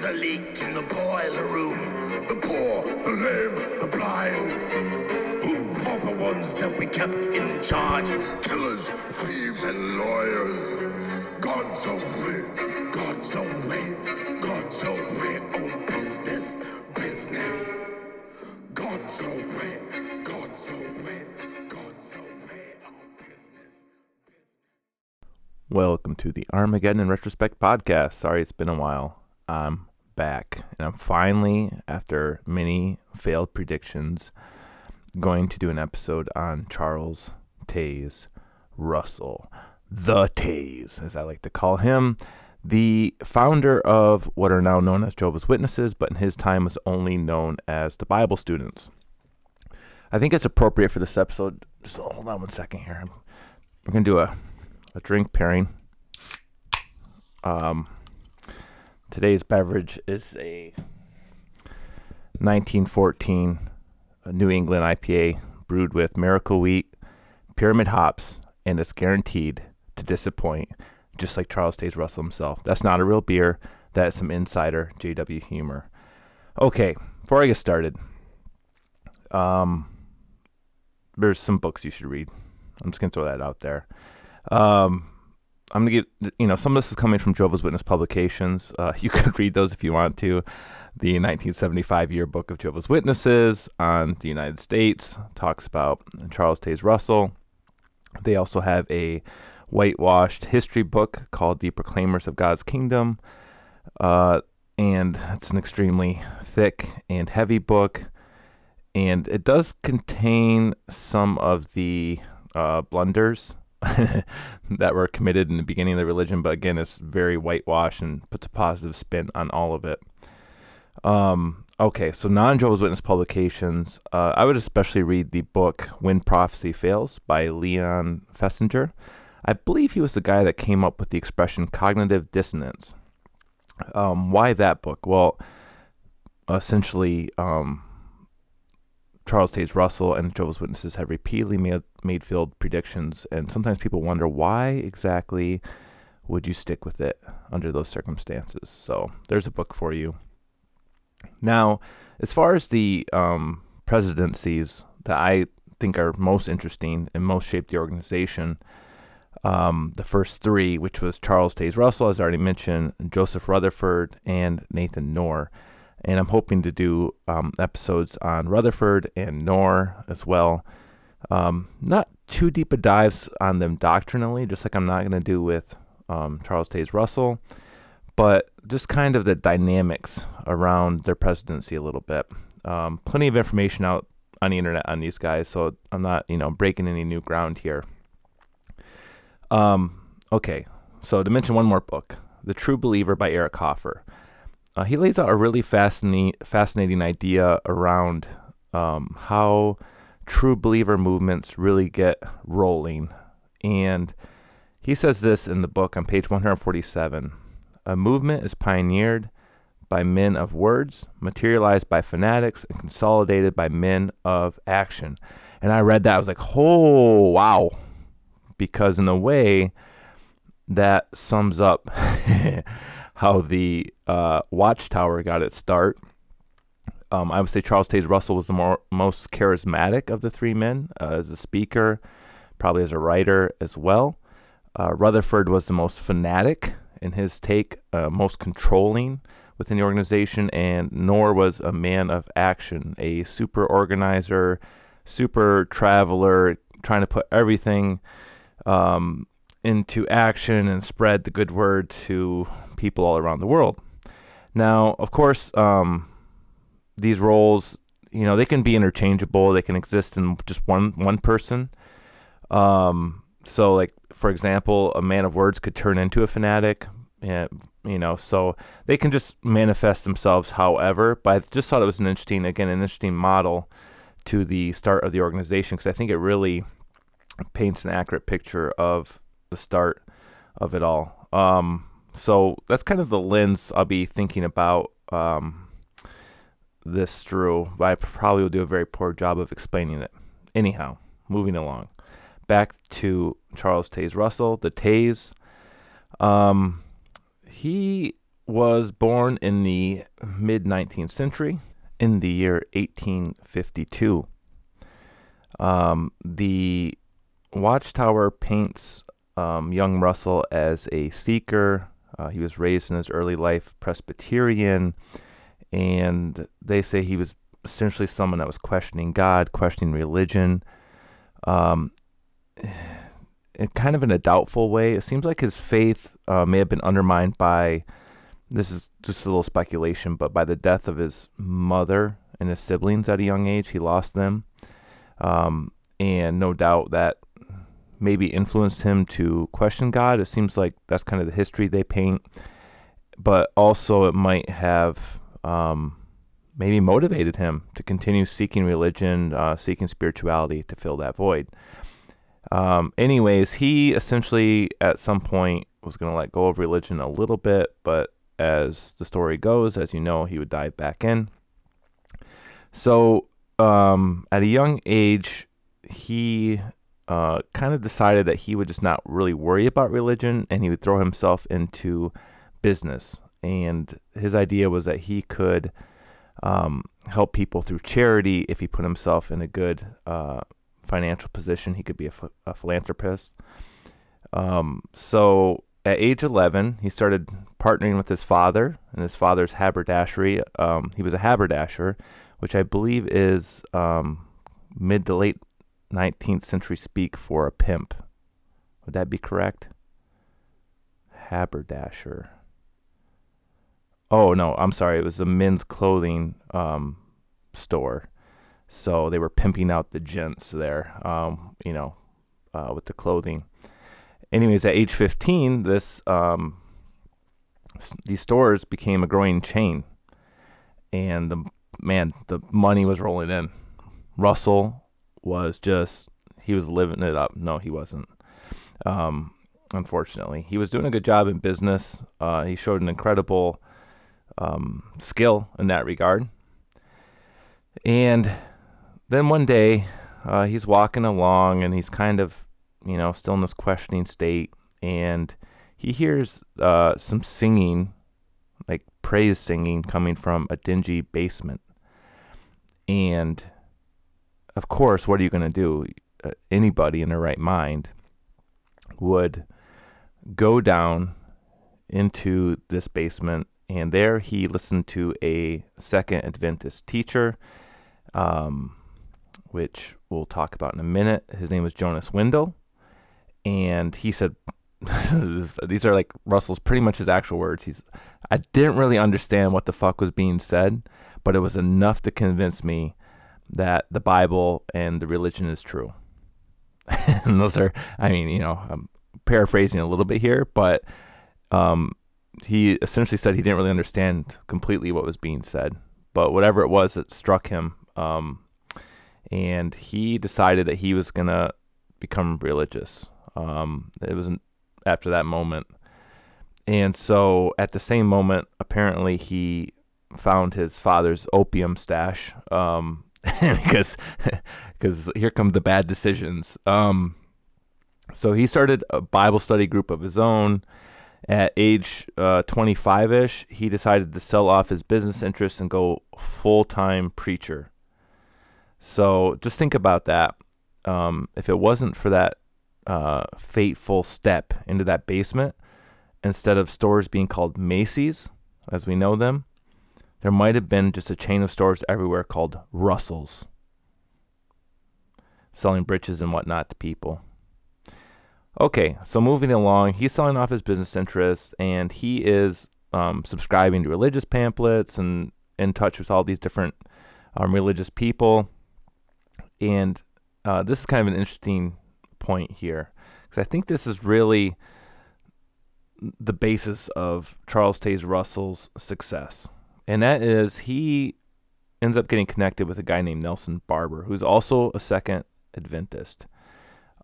There's a leak in the boiler room. The poor, the lame, the blind. Who are the ones that we kept in charge? Killers, thieves, and lawyers. God's away, God's away, God's away on business, business. God's away, God's away. Welcome to the Armageddon in Retrospect podcast. Sorry it's been a while. I'm back, and I'm finally, after many failed predictions, going to do an episode on Charles Taze Russell. The Taze, as I like to call him, the founder of what are now known as Jehovah's Witnesses, but in his time was only known as the Bible Students. I think it's appropriate for this episode. Just hold on one second here. We're going to do a a drink pairing. Um, today's beverage is a 1914 New England IPA brewed with miracle wheat, pyramid hops, and it's guaranteed to disappoint, just like Charles Taze Russell himself. That's not a real beer. That is some insider JW humor. Okay, before I get started, um, there's some books you should read. I'm just gonna throw that out there. Um, I'm gonna get you know some of this is coming from Jehovah's Witness publications. Uh, you could read those if you want to. The 1975 yearbook of Jehovah's Witnesses on the United States talks about Charles Taze Russell. They also have a whitewashed history book called The Proclaimers of God's Kingdom, uh, and it's an extremely thick and heavy book, and it does contain some of the uh, blunders that were committed in the beginning of the religion, but again, it's very whitewashed and puts a positive spin on all of it. Um, okay, so non Jehovah's Witness publications, uh, I would especially read the book When Prophecy Fails by Leon Festinger. I believe he was the guy that came up with the expression cognitive dissonance. Um, why that book? Well, essentially, um, Charles Taze Russell and Jehovah's Witnesses have repeatedly made, made failed predictions, and sometimes people wonder why exactly would you stick with it under those circumstances. So there's a book for you. Now, as far as the um, presidencies that I think are most interesting and most shaped the organization, um, the first three, which was Charles Taze Russell, as I already mentioned, Joseph Rutherford, and Nathan Knorr and I'm hoping to do um, episodes on Rutherford and Knorr as well. Um, not too deep a dives on them doctrinally, just like I'm not going to do with um, Charles Taze Russell, but just kind of the dynamics around their presidency a little bit. Um, plenty of information out on the internet on these guys, so I'm not you know breaking any new ground here. Um, okay, so to mention one more book, The True Believer by Eric Hoffer. Uh, he lays out a really fascinating, fascinating idea around um, how true believer movements really get rolling. And he says this in the book on page 147 A movement is pioneered by men of words, materialized by fanatics, and consolidated by men of action. And I read that, I was like, oh, wow. Because in a way, that sums up how the uh, Watchtower got its start. Um, I would say Charles Taze Russell was the more, most charismatic of the three men uh, as a speaker, probably as a writer as well. Uh, Rutherford was the most fanatic in his take, uh, most controlling within the organization, and Knorr was a man of action, a super organizer, super traveler, trying to put everything um, into action and spread the good word to people all around the world. Now, of course, um, these roles, you know, they can be interchangeable. They can exist in just one one person. Um, so, like for example, a man of words could turn into a fanatic. And, you know, so they can just manifest themselves however. But I just thought it was an interesting, again, an interesting model to the start of the organization because I think it really paints an accurate picture of the start of it all. Um, so that's kind of the lens I'll be thinking about um, this through. But I probably will do a very poor job of explaining it. Anyhow, moving along. Back to Charles Taze Russell, the Taze. Um, he was born in the mid 19th century in the year 1852. Um, the Watchtower paints um, young Russell as a seeker. Uh, he was raised in his early life Presbyterian, and they say he was essentially someone that was questioning God, questioning religion. Um, in kind of in a doubtful way. It seems like his faith uh, may have been undermined by this is just a little speculation, but by the death of his mother and his siblings at a young age, he lost them. Um, and no doubt that maybe influenced him to question God. It seems like that's kind of the history they paint. But also, it might have um, maybe motivated him to continue seeking religion, uh, seeking spirituality to fill that void. Um, anyways, he essentially at some point was going to let go of religion a little bit, but as the story goes, as you know, he would dive back in. So, um, at a young age, he uh, kind of decided that he would just not really worry about religion and he would throw himself into business. And his idea was that he could um, help people through charity if he put himself in a good uh, financial position. He could be a, a philanthropist. Um, so at age 11, he started partnering with his father and his father's haberdashery. Um, he was a haberdasher, which I believe is um, mid to late 19th century speak for a pimp. Would that be correct? Haberdasher. Oh no, I'm sorry. It was a men's clothing um, store. So they were pimping out the gents there, um, you know, uh, with the clothing. Anyways, at age 15, this um, these stores became a growing chain, and the man, the money was rolling in. Russell was just he was living it up. No, he wasn't. Um, unfortunately, he was doing a good job in business. Uh, he showed an incredible um, skill in that regard, and then one day, uh, he's walking along and he's kind of, you know, still in this questioning state, and he hears uh, some singing, like praise singing, coming from a dingy basement. And of course, what are you going to do? Uh, anybody in their right mind would go down into this basement, and there he listened to a second Adventist teacher. Um, which we'll talk about in a minute. His name was Jonas Wendell, and he said, "These are like Russell's pretty much his actual words." He's, I didn't really understand what the fuck was being said, but it was enough to convince me that the Bible and the religion is true. and those are, I mean, you know, I'm paraphrasing a little bit here, but um, he essentially said he didn't really understand completely what was being said, but whatever it was that struck him. Um, and he decided that he was gonna become religious. Um, it was after that moment, and so at the same moment, apparently he found his father's opium stash. Um, because because here come the bad decisions. Um, so he started a Bible study group of his own. At age 25 uh, he decided to sell off his business interests and go full time preacher. So just think about that. Um, if it wasn't for that uh, fateful step into that basement, instead of stores being called Macy's, as we know them, there might have been just a chain of stores everywhere called Russell's, selling breeches and whatnot to people. Okay, so moving along, he's selling off his business interests and he is um, subscribing to religious pamphlets and in touch with all these different um, religious people. And uh, this is kind of an interesting point here because I think this is really the basis of Charles Taze Russell's success. And that is he ends up getting connected with a guy named Nelson Barbour, who's also a second Adventist.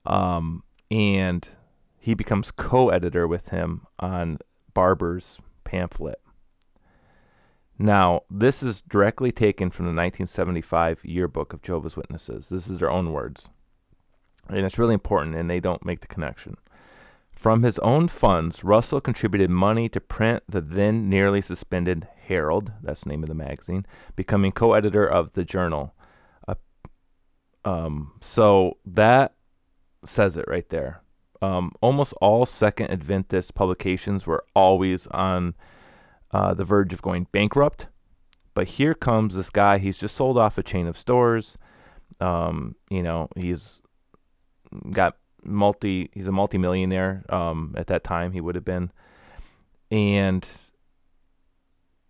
Um, and he becomes co editor with him on Barbour's pamphlet. Now, this is directly taken from the 1975 yearbook of Jehovah's Witnesses. This is their own words. And it's really important, and they don't make the connection. From his own funds, Russell contributed money to print the then nearly suspended Herald, that's the name of the magazine, becoming co editor of the journal. Uh, um, so that says it right there. Um, almost all Second Adventist publications were always on uh, the verge of going bankrupt. But here comes this guy. He's just sold off a chain of stores. Um, you know, he's got multi. He's a multimillionaire. Um, at that time, he would have been, and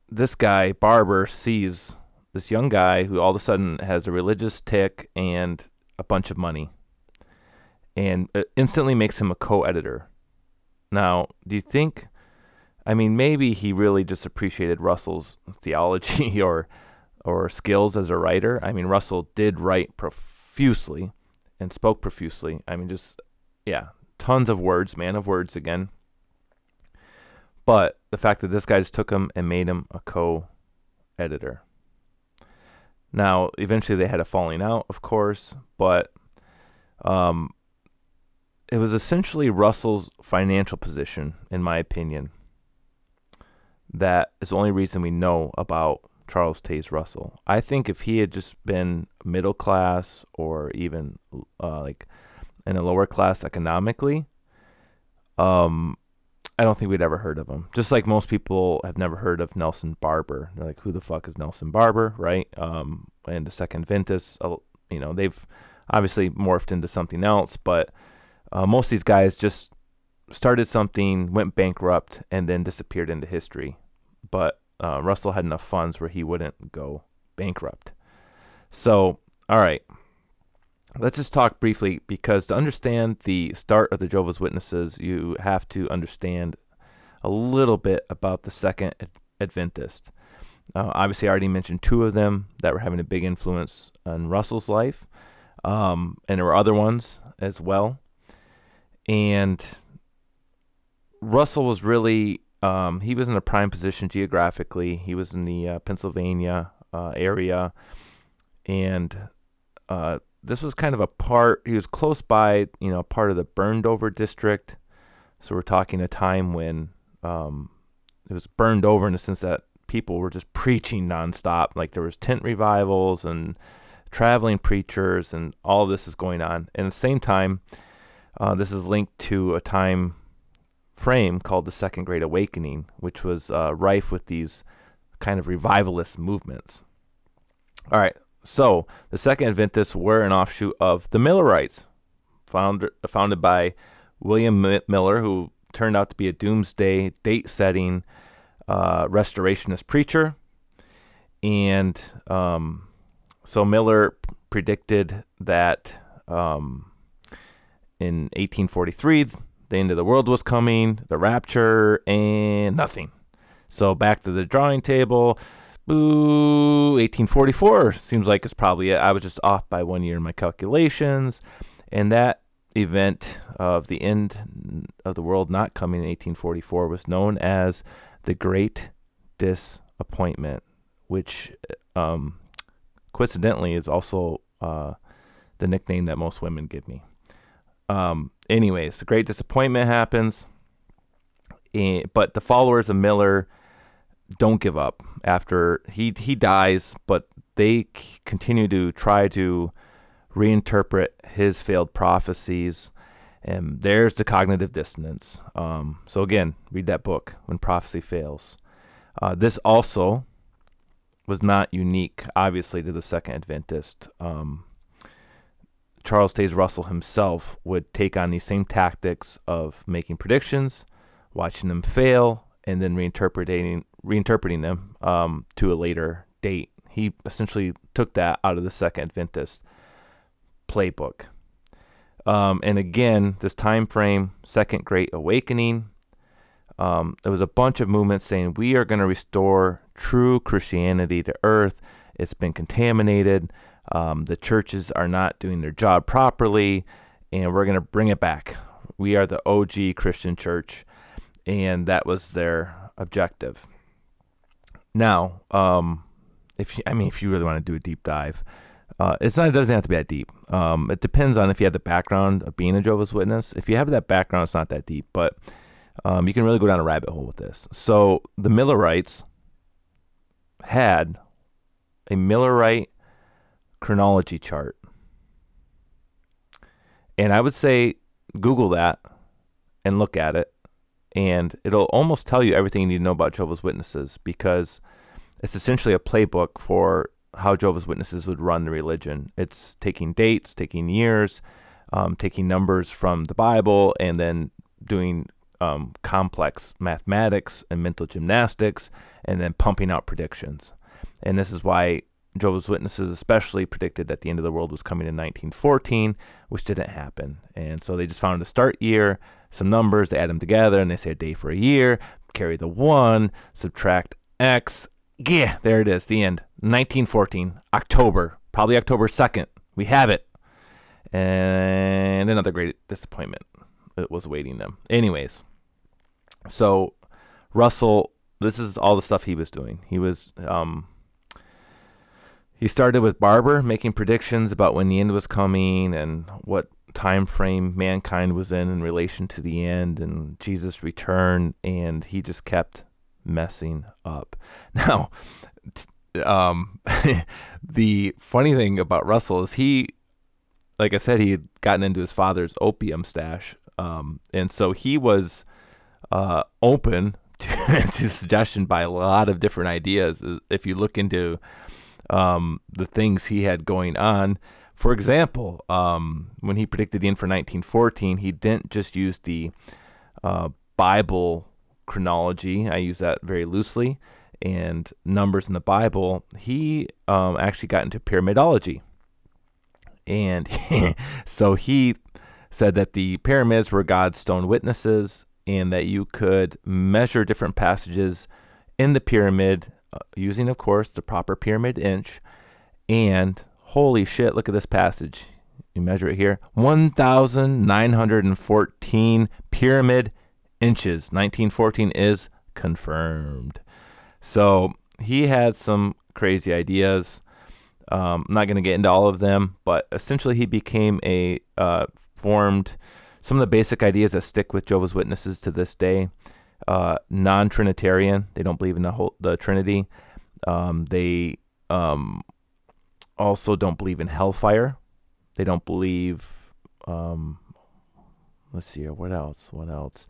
this guy Barbour sees this young guy who all of a sudden has a religious tick and a bunch of money, and instantly makes him a co-editor. Now, do you think? I mean, maybe he really just appreciated Russell's theology or or skills as a writer. I mean, Russell did write profusely and spoke profusely. I mean, just yeah, tons of words, man of words again. But the fact that this guy just took him and made him a co-editor. Now, eventually they had a falling out, of course, but um, it was essentially Russell's financial position, in my opinion, that is the only reason we know about Charles Taze Russell. I think if he had just been middle class or even uh, like in a lower class economically, um, I don't think we'd ever heard of him. Just like most people have never heard of Nelson Barbour. They're like, who the fuck is Nelson Barbour, right? Um, and the Second Adventists, uh, you know, they've obviously morphed into something else, but uh, most of these guys just started something, went bankrupt, and then disappeared into history. But uh, Russell had enough funds where he wouldn't go bankrupt. So, all right. Let's just talk briefly because to understand the start of the Jehovah's Witnesses, you have to understand a little bit about the Second Adventist. Uh, obviously, I already mentioned two of them that were having a big influence on Russell's life, um, and there were other ones as well. And Russell was really um, he was in a prime position geographically. He was in the uh, Pennsylvania uh, area, and uh, this was kind of a part. He was close by, you know, part of the burned over district. So we're talking a time when um, it was burned over in the sense that people were just preaching nonstop. Like there was tent revivals and traveling preachers, and all of this is going on. And at the same time, uh, this is linked to a time frame called the Second Great Awakening, which was uh, rife with these kind of revivalist movements. All right, so, the Second Adventists were an offshoot of the Millerites, found, founded by William M- Miller, who turned out to be a doomsday date setting uh, restorationist preacher. And um, so Miller predicted that um, in 1843, the end of the world was coming, the rapture, and nothing. So back to the drawing table. Boo, 1844 seems like it's probably it. I was just off by one year in my calculations. And that event of the end of the world not coming in 1844 was known as the Great Disappointment, which um, coincidentally is also uh, the nickname that most women give me. Um, anyways, the Great Disappointment happens, and, but the followers of Miller don't give up after he he dies, but they c- continue to try to reinterpret his failed prophecies. And there's the cognitive dissonance. Um, so again, read that book when prophecy fails. Uh, this also was not unique, obviously, to the Second Adventist. Um, Charles Taze Russell himself would take on these same tactics of making predictions, watching them fail, and then reinterpreting reinterpreting them um, to a later date. He essentially took that out of the Second Adventist playbook. Um, and again, this time frame, Second Great Awakening, um, there was a bunch of movements saying we are going to restore true Christianity to earth. It's been contaminated. Um, the churches are not doing their job properly, and we're going to bring it back. We are the OG Christian church, and that was their objective. Now, um, if you, I mean, if you really want to do a deep dive, Uh, it's not. It doesn't have to be that deep. Um, it depends on if you have the background of being a Jehovah's Witness. If you have that background, it's not that deep. But um, you can really go down a rabbit hole with this. So the Millerites had a Millerite chronology chart, and I would say Google that and look at it, and it'll almost tell you everything you need to know about Jehovah's Witnesses because it's essentially a playbook for how Jehovah's Witnesses would run the religion. It's taking dates, taking years, um, taking numbers from the Bible, and then doing um, complex mathematics and mental gymnastics, and then pumping out predictions. And this is why Jehovah's Witnesses, especially, predicted that the end of the world was coming in 1914, which didn't happen. And so they just found the start year, some numbers, they add them together, and they say a day for a year, carry the one, subtract X. Yeah, there it is, the end. 1914, October, probably October 2nd. We have it. And another great disappointment that was awaiting them. Anyways, so Russell, this is all the stuff he was doing. He was, um, he started with Barbour making predictions about when the end was coming and what time frame mankind was in in relation to the end and Jesus' return, and he just kept messing up. Now, um, the funny thing about Russell is he, like I said, he had gotten into his father's opium stash, um, and so he was uh, open to, to, suggestion by a lot of different ideas. If you look into um, the things he had going on, for example, um, when he predicted the end for 1914, he didn't just use the uh, Bible chronology. I use that very loosely and numbers in the Bible, he um, actually got into pyramidology. And so he said that the pyramids were God's stone witnesses and that you could measure different passages in the pyramid using, of course, the proper pyramid inch. And holy shit, look at this passage. You measure it here 1,914 pyramid inches. 1914 is confirmed. So he had some crazy ideas. Um, I'm not going to get into all of them, but essentially he became a uh, formed some of the basic ideas that stick with Jehovah's Witnesses to this day. Uh, non-Trinitarian, they don't believe in the whole the Trinity. Um, they um, also don't believe in hellfire. They don't believe. Um, let's see here. What else? What else?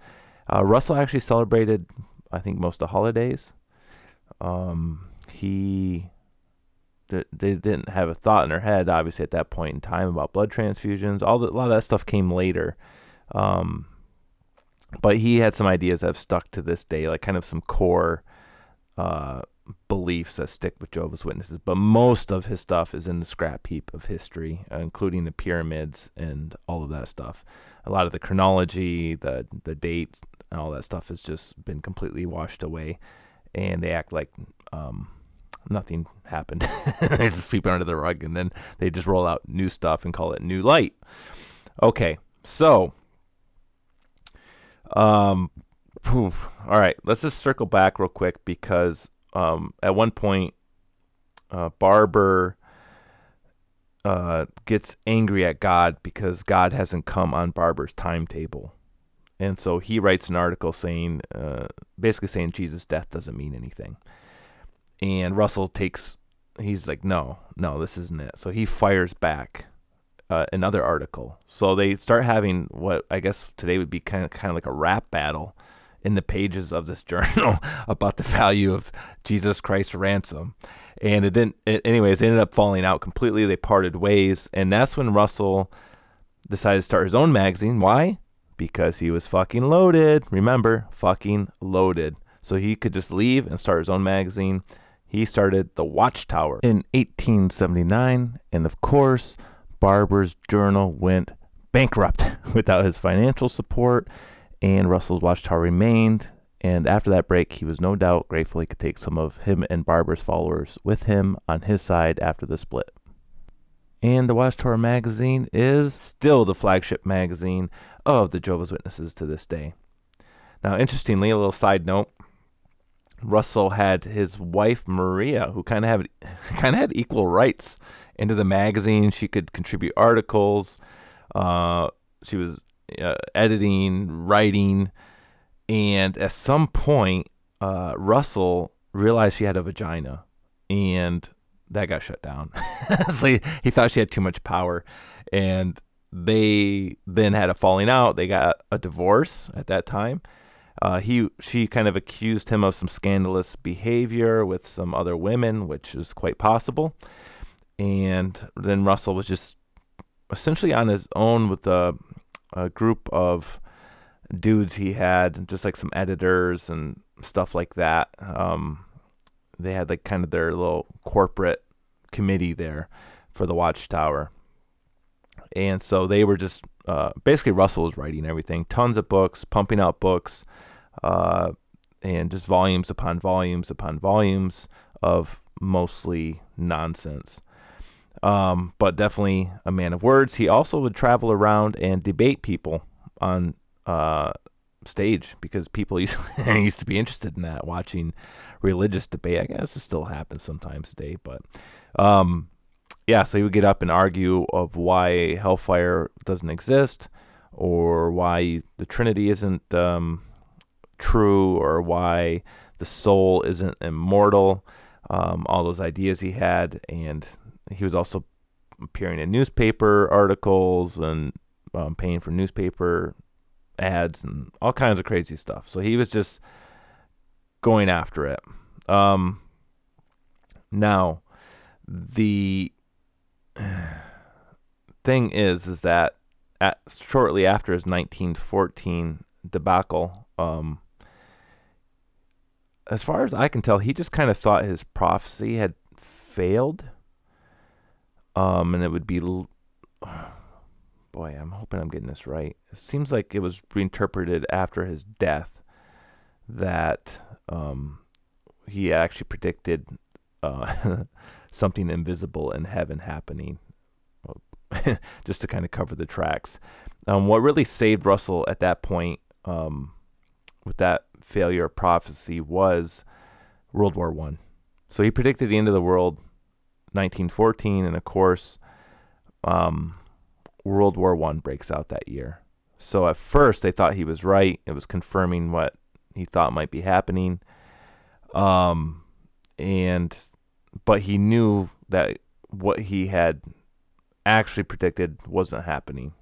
Uh, Russell actually celebrated, I think, most of the holidays. Um, he they didn't have a thought in their head, obviously, at that point in time about blood transfusions. All the, a lot of that stuff came later. Um, but he had some ideas that have stuck to this day, like kind of some core uh, beliefs that stick with Jehovah's Witnesses. But most of his stuff is in the scrap heap of history, uh, including the pyramids and all of that stuff. A lot of the chronology, the the dates, and all that stuff has just been completely washed away and they act like um, nothing happened. they just sweep it under the rug, and then they just roll out new stuff and call it new light. Okay, so um, all right, let's just circle back real quick because um, at one point, uh, Barbour uh, gets angry at God because God hasn't come on Barbour's timetable. And so he writes an article saying, uh, basically saying Jesus' death doesn't mean anything. And Russell takes, he's like, no, no, this isn't it. So he fires back uh, another article. So they start having what I guess today would be kind of kind of like a rap battle in the pages of this journal about the value of Jesus Christ's ransom. And it didn't. It, anyways, ended up falling out completely. They parted ways, and that's when Russell decided to start his own magazine. Why? because he was fucking loaded. Remember, fucking loaded. So he could just leave and start his own magazine. He started the Watchtower in 1879, and of course, Barbour's Journal went bankrupt without his financial support, and Russell's Watchtower remained. And after that break, he was no doubt grateful he could take some of him and Barbour's followers with him on his side after the split. And the Watchtower magazine is still the flagship magazine of the Jehovah's Witnesses to this day. Now, interestingly, a little side note: Russell had his wife Maria, who kind of had kind of had equal rights into the magazine. She could contribute articles. Uh, she was uh, editing, writing, and at some point, uh, Russell realized she had a vagina, and that got shut down. so he, he thought she had too much power, and they then had a falling out. They got a divorce at that time. Uh, he she kind of accused him of some scandalous behavior with some other women, which is quite possible. And then Russell was just essentially on his own with a, a group of dudes he had, just like some editors and stuff like that. Um, they had like kind of their little corporate committee there for the Watchtower. And so they were just uh, basically Russell was writing everything, tons of books, pumping out books, uh, and just volumes upon volumes upon volumes of mostly nonsense. Um, but definitely a man of words. He also would travel around and debate people on uh, stage because people used, used to be interested in that, watching religious debate. I guess it still happens sometimes today, but um, yeah, so he would get up and argue of why hellfire doesn't exist, or why the Trinity isn't um, true, or why the soul isn't immortal. Um, all those ideas he had, and he was also appearing in newspaper articles and um, paying for newspaper ads and all kinds of crazy stuff. So he was just going after it. Um, now, the thing is, is that at, shortly after his 1914 debacle, um, as far as I can tell, he just kind of thought his prophecy had failed. Um, and it would be, boy, I'm hoping I'm getting this right. It seems like it was reinterpreted after his death that um, he actually predicted uh, something invisible in heaven happening, just to kind of cover the tracks. Um, what really saved Russell at that point, um, with that failure of prophecy, was World War One. So he predicted the end of the world, 1914, and of course, um, World War One breaks out that year. So at first they thought he was right; it was confirming what he thought might be happening. Um, and but he knew that what he had actually predicted wasn't happening.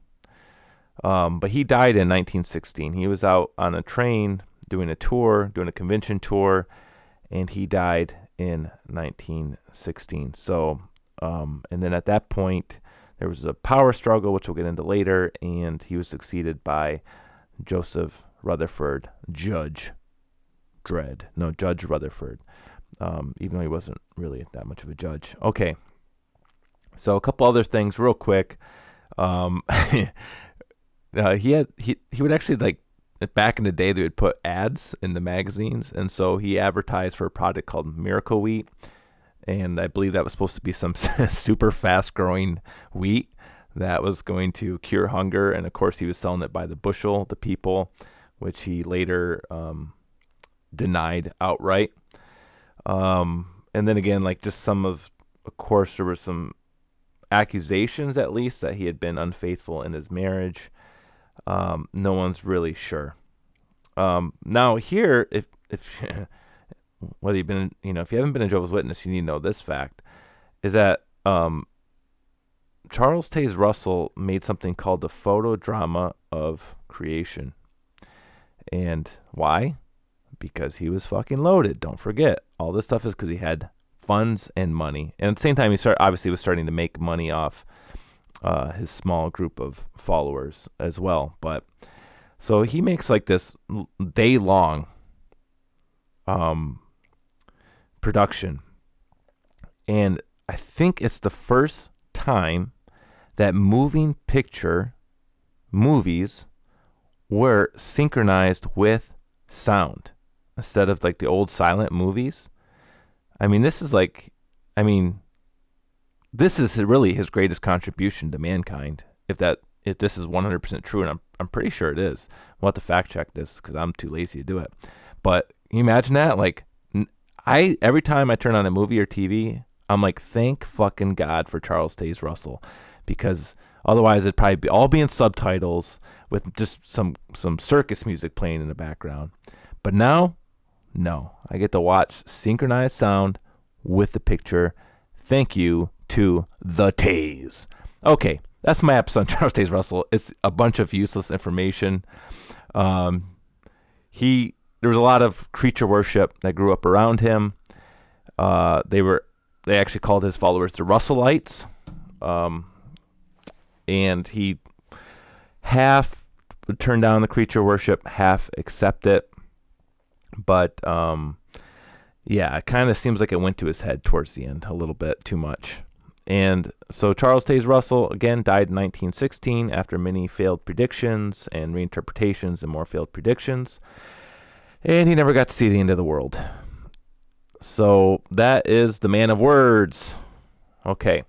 Um, but he died in 1916. He was out on a train doing a tour, doing a convention tour, and he died in 1916. So, um, and then at that point, there was a power struggle, which we'll get into later, and he was succeeded by Joseph Rutherford, Judge Dredd. No, Judge Rutherford um, even though he wasn't really that much of a judge. Okay, so a couple other things, real quick. Um, uh, he had he he would actually like back in the day they would put ads in the magazines, and so he advertised for a product called Miracle Wheat, and I believe that was supposed to be some super fast growing wheat that was going to cure hunger, and of course he was selling it by the bushel to people, which he later um, denied outright. Um, and then again, like just some of, of course, there were some accusations at least that he had been unfaithful in his marriage. Um, no one's really sure. Um, now here, if if whether you've been, you know, if you haven't been a Jehovah's Witness, you need to know this fact: is that um, Charles Taze Russell made something called the photo drama of creation. And why? because he was fucking loaded. Don't forget, all this stuff is because he had funds and money, and at the same time, he start obviously was starting to make money off uh, his small group of followers as well. But so he makes like this day long um, production, and I think it's the first time that moving picture movies were synchronized with sound instead of like the old silent movies. I mean, this is like, I mean, this is really his greatest contribution to mankind. If that, if this is 100% true, and I'm, I'm pretty sure it is. We'll have to fact check this because I'm too lazy to do it. But you imagine that? Like, I every time I turn on a movie or TV, I'm like, thank fucking God for Charles Taze Russell, because otherwise it'd probably be all be in subtitles with just some some circus music playing in the background. But now, no, I get to watch synchronized sound with the picture. Thank you to the Taze. Okay, that's my episode on Charles Taze Russell. It's a bunch of useless information. Um, he there was a lot of creature worship that grew up around him. Uh, they were they actually called his followers the Russellites, um, and he half turned down the creature worship, half accept it. But um, yeah, it kind of seems like it went to his head towards the end a little bit too much. And so Charles Taze Russell again died in 1916 after many failed predictions and reinterpretations and more failed predictions. And he never got to see the end of the world. So that is the man of words. Okay.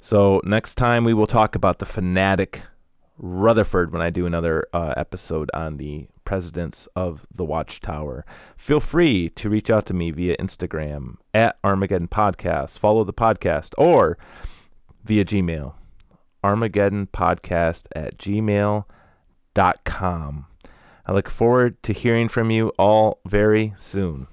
So next time we will talk about the fanatic Rutherford when I do another uh, episode on the presidents of the Watchtower. Feel free to reach out to me via Instagram at Armageddon Podcast. Follow the podcast or via Gmail. Armageddon Podcast at gmail.com. I look forward to hearing from you all very soon.